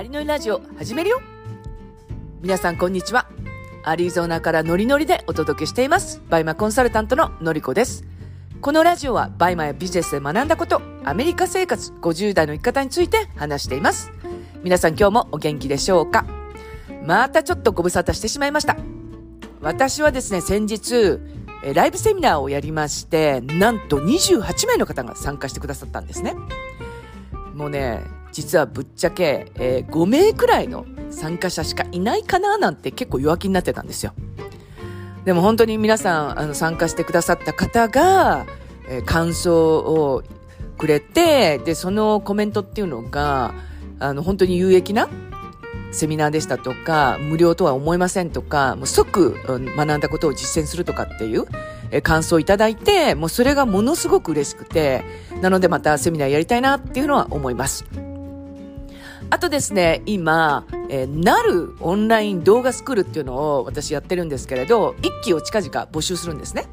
ノリノリラジオ始めるよ皆さんこんにちは。アリゾナからノリノリでお届けしています。バイマコンサルタントののりこです。このラジオはバイマやビジネスで学んだこと、アメリカ生活50代の生き方について話しています。皆さん今日もお元気でしょうか？またちょっとご無沙汰してしまいました。私はですね、先日、ライブセミナーをやりまして、なんと28名の方が参加してくださったんですね。もうね、実はぶっちゃけ、えー、5名くらいの参加者しかいないかななんて結構弱気になってたんですよ。でも本当に皆さんあの参加してくださった方が、えー、感想をくれて、で、そのコメントっていうのが、あの、本当に有益なセミナーでしたとか、無料とは思いませんとか、もう即学んだことを実践するとかっていう、感想をいただいて、もうそれがものすごく嬉しくて、なのでまたセミナーやりたいなっていうのは思います。あとですね、今、えー、なるオンライン動画スクールっていうのを私やってるんですけれど、一期を近々募集するんですね。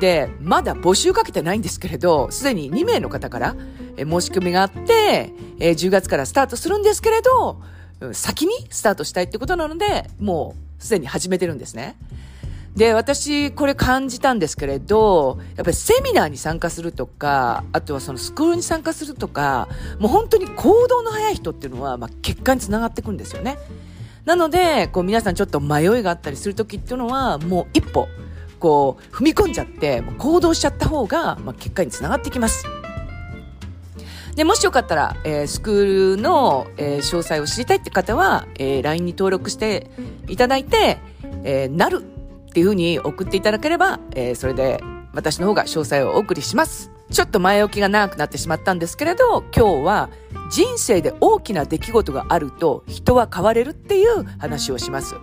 で、まだ募集かけてないんですけれど、すでに2名の方から、えー、申し込みがあって、えー、10月からスタートするんですけれど、先にスタートしたいってことなので、もうすでに始めてるんですね。で、私、これ感じたんですけれど、やっぱりセミナーに参加するとか、あとはそのスクールに参加するとか、もう本当に行動の早い人っていうのは、まあ、結果につながっていくんですよね。なので、こう皆さんちょっと迷いがあったりするときっていうのは、もう一歩、こう、踏み込んじゃって、行動しちゃった方が、まあ、結果につながってきます。で、もしよかったら、えー、スクールの、えー、詳細を知りたいって方は、えー、LINE に登録していただいて、えー、なるっていうふうに送っていただければ、えー、それで私の方が詳細をお送りします。ちょっと前置きが長くなってしまったんですけれど、今日は人生で大きな出来事があると人は変われるっていう話をします。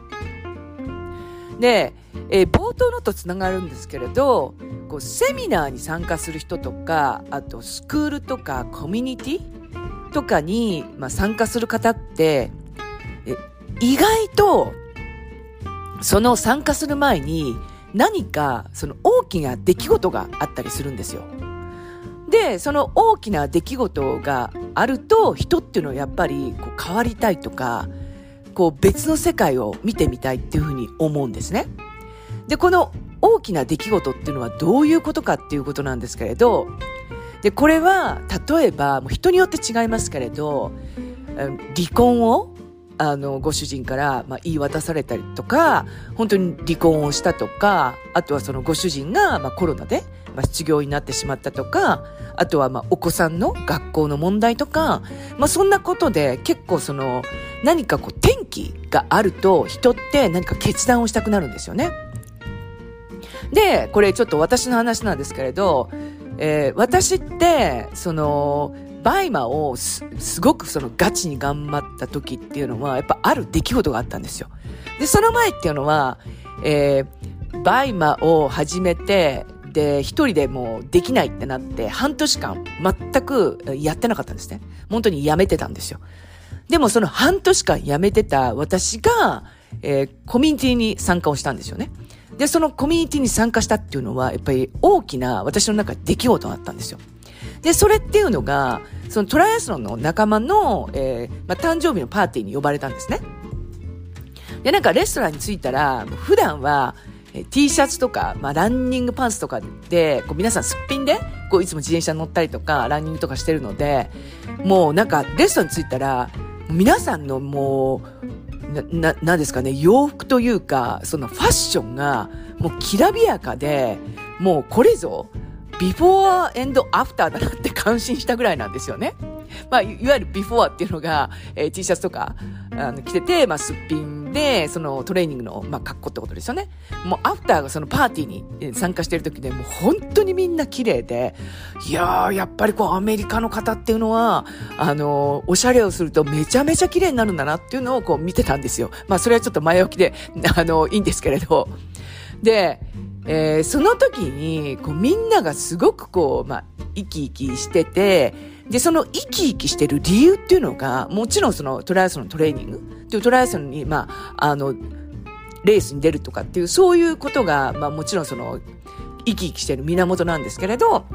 で、えー、冒頭のとつながるんですけれど、こうセミナーに参加する人とか、あとスクールとかコミュニティとかに、まあ、参加する方って、意外とその参加する前に何かその大きな出来事があったりするんですよ。で、その大きな出来事があると人っていうのはやっぱりこう変わりたいとか、こう別の世界を見てみたいっていうふうに思うんですね。で、この大きな出来事っていうのはどういうことかっていうことなんですけれど、で、これは例えばもう人によって違いますけれど、離婚をあの、ご主人から、まあ、言い渡されたりとか、本当に離婚をしたとか、あとはそのご主人が、まあ、コロナで、まあ、失業になってしまったとか、あとは、まあ、お子さんの学校の問題とか、まあ、そんなことで結構その、何かこう、転機があると、人って何か決断をしたくなるんですよね。で、これちょっと私の話なんですけれど、えー、私って、その、バイマをすごくそのガチに頑張った時っていうのは、やっぱある出来事があったんですよ。で、その前っていうのは、えー、バイマを始めて、で、一人でもうできないってなって、半年間全くやってなかったんですね。本当にやめてたんですよ。でもその半年間やめてた私が、えー、コミュニティに参加をしたんですよね。で、そのコミュニティに参加したっていうのは、やっぱり大きな私の中で出来事だったんですよ。で、それっていうのが、そのトライアスロンの仲間の、えー、まあ、誕生日のパーティーに呼ばれたんですね。で、なんかレストランに着いたら、普段は、え T シャツとか、まあ、ランニングパンツとかで、こう皆さんすっぴんで、こういつも自転車乗ったりとか、ランニングとかしてるので、もうなんかレストランに着いたら、皆さんのもう、な、な、なんですかね、洋服というか、そのファッションが、もうきらびやかで、もうこれぞ、 before and after だなって 感心したぐらいなんですよね。まあ、いわゆるビフォーっていうのが、えー、T シャツとか、あの、着てて、まあ、すっぴんで、そのトレーニングの、まあ、格好ってことですよね。もう、アフターがそのパーティーに参加してる時で、もう本当にみんな綺麗で、いやー、やっぱりこう、アメリカの方っていうのは、あの、おしゃれをするとめちゃめちゃ綺麗になるんだなっていうのをこう見てたんですよ。まあ、それはちょっと前置きで、あの、いいんですけれど。で、えー、その時に、こう、みんながすごくこう、まあ、生き生きしてて、で、その生き生きしてる理由っていうのが、もちろんそのトライアスロンのトレーニングっていうトライアスロンに、まあ、あの、レースに出るとかっていう、そういうことが、まあもちろんその、生き生きしてる源なんですけれど、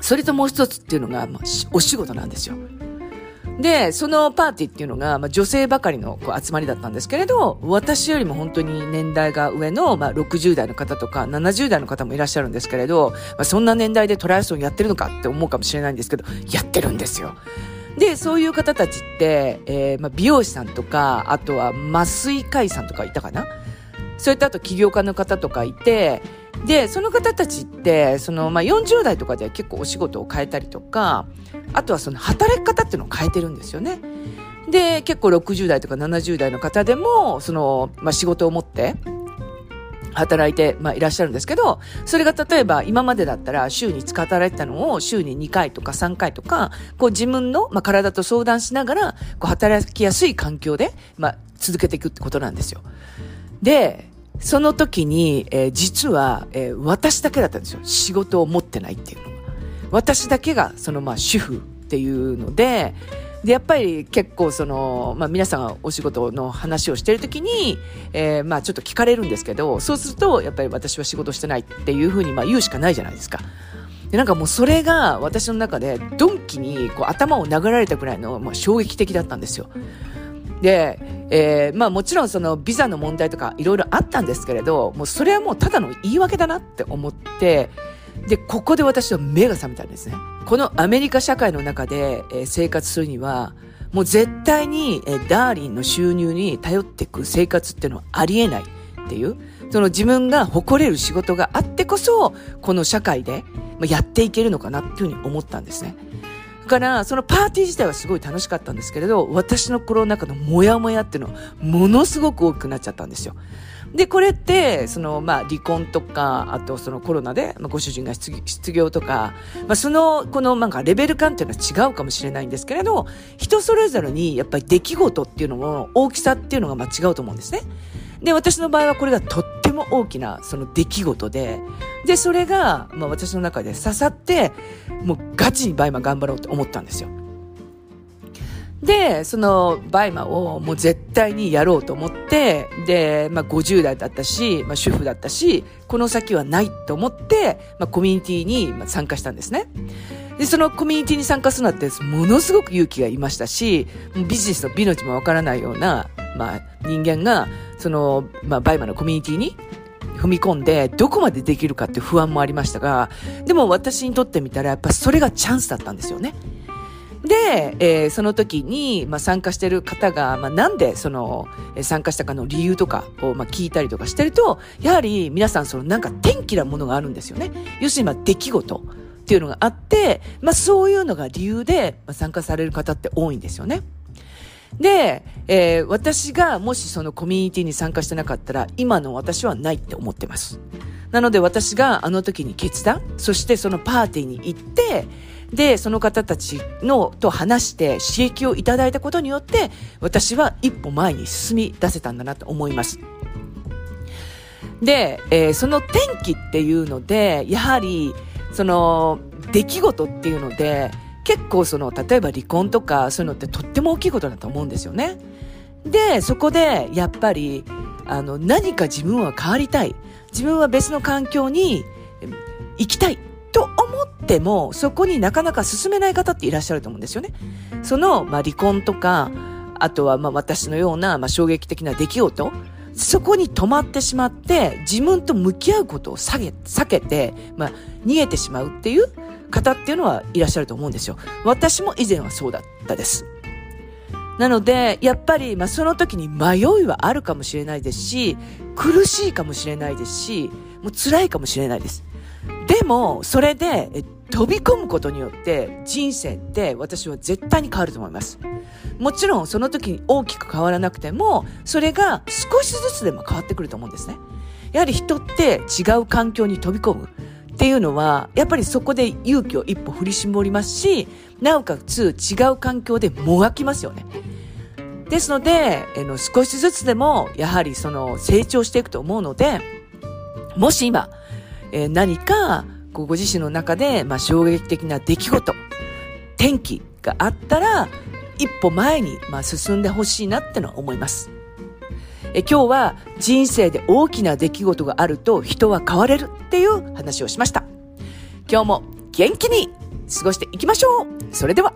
それともう一つっていうのが、まあ、お仕事なんですよ。で、そのパーティーっていうのが、まあ、女性ばかりのこう集まりだったんですけれど、私よりも本当に年代が上の、まあ、60代の方とか70代の方もいらっしゃるんですけれど、まあ、そんな年代でトライアスロンやってるのかって思うかもしれないんですけど、やってるんですよ。で、そういう方たちって、えー、まあ、美容師さんとか、あとは麻酔科医さんとかいたかな？それとあと起業家の方とかいて、で、その方たちって、その、まあ、40代とかでは結構お仕事を変えたりとか、あとはその働き方っていうのを変えてるんですよね。で、結構60代とか70代の方でも、その、まあ、仕事を持って、働いて、まあ、いらっしゃるんですけど、それが例えば今までだったら週に5日働いてたのを週に2回とか3回とか、こう自分の、まあ、体と相談しながら、こう働きやすい環境で、まあ、続けていくってことなんですよ。で、その時に、えー、実は、えー、私だけだったんですよ。仕事を持ってないっていうの。私だけが、そのまあ主婦っていうので、で、やっぱり結構その、まあ皆さんがお仕事の話をしてる時に、えー、まあちょっと聞かれるんですけど、そうすると、やっぱり私は仕事してないっていうふうにまあ言うしかないじゃないですか。で、なんかもうそれが私の中でドンキにこう頭を殴られたくらいの、まあ、衝撃的だったんですよ。で、えー、まあもちろんそのビザの問題とかいろいろあったんですけれど、もうそれはもうただの言い訳だなって思って、で、ここで私は目が覚めたんですね。このアメリカ社会の中で、えー、生活するには、もう絶対に、えー、ダーリンの収入に頼っていく生活っていうのはありえないっていう、その自分が誇れる仕事があってこそ、この社会で、やっていけるのかなっていうふうに思ったんですね。だから、そのパーティー自体はすごい楽しかったんですけれど、私の心の中のモヤモヤっていうのは、ものすごく大きくなっちゃったんですよ。で、これって、その、まあ、離婚とか、あとそのコロナで、まあ、ご主人が失業とか、まあ、その、この、なんか、レベル感っていうのは違うかもしれないんですけれど、人それぞれに、やっぱり出来事っていうのも、大きさっていうのが、まあ、違うと思うんですね。で、私の場合はこれがとっても大きなその出来事で、で、それが、まあ私の中で刺さって、もうガチにバイマ頑張ろうと思ったんですよ。で、そのバイマをもう絶対にやろうと思って、で、まあ50代だったし、まあ主婦だったし、この先はないと思って、まあコミュニティに参加したんですね。で、そのコミュニティに参加するのって、ものすごく勇気がいましたし、ビジネスのビの字もわからないような、まあ人間が、その、まあバイマのコミュニティに踏み込んで、どこまでできるかって不安もありましたが、でも私にとってみたら、やっぱそれがチャンスだったんですよね。で、えー、その時に、まあ、参加してる方が、まあ、なんでその、えー、参加したかの理由とかを、まあ、聞いたりとかしてると、やはり皆さんそのなんか転機なものがあるんですよね。要するに、まあ、出来事っていうのがあって、まあ、そういうのが理由で、まあ、参加される方って多いんですよね。で、えー、私がもしそのコミュニティに参加してなかったら、今の私はないって思ってます。なので私があの時に決断、そしてそのパーティーに行って、で、その方たちのと話して刺激をいただいたことによって、私は一歩前に進み出せたんだなと思います。で、えー、その天気っていうので、やはり、その、出来事っていうので、結構その、例えば離婚とかそういうのってとっても大きいことだと思うんですよね。で、そこでやっぱり、あの、何か自分は変わりたい。自分は別の環境に行きたいと思っても、そこになかなか進めない方っていらっしゃると思うんですよね。その、まあ、離婚とか、あとはまあ私のような、まあ、衝撃的な出来事、そこに止まってしまって、自分と向き合うことを下げ、避けて、まあ、逃げてしまうっていう方っていうのはいらっしゃると思うんですよ。私も以前はそうだったです。なので、やっぱり、まあ、その時に迷いはあるかもしれないですし、苦しいかもしれないですし、もう辛いかもしれないです。でも、それで、飛び込むことによって人生って私は絶対に変わると思います。もちろんその時に大きく変わらなくても、それが少しずつでも変わってくると思うんですね。やはり人って違う環境に飛び込む。っていうのは、やっぱりそこで勇気を一歩振り絞りますし、なおかつ違う環境でもがきますよね。ですので、えの少しずつでも、やはりその成長していくと思うので、もし今、えー、何かご自身の中で、まあ、衝撃的な出来事、転機があったら、一歩前に、まあ、進んでほしいなってのは思います。え今日は人生で大きな出来事があると人は変われるっていう話をしました。今日も元気に過ごしていきましょうそれでは。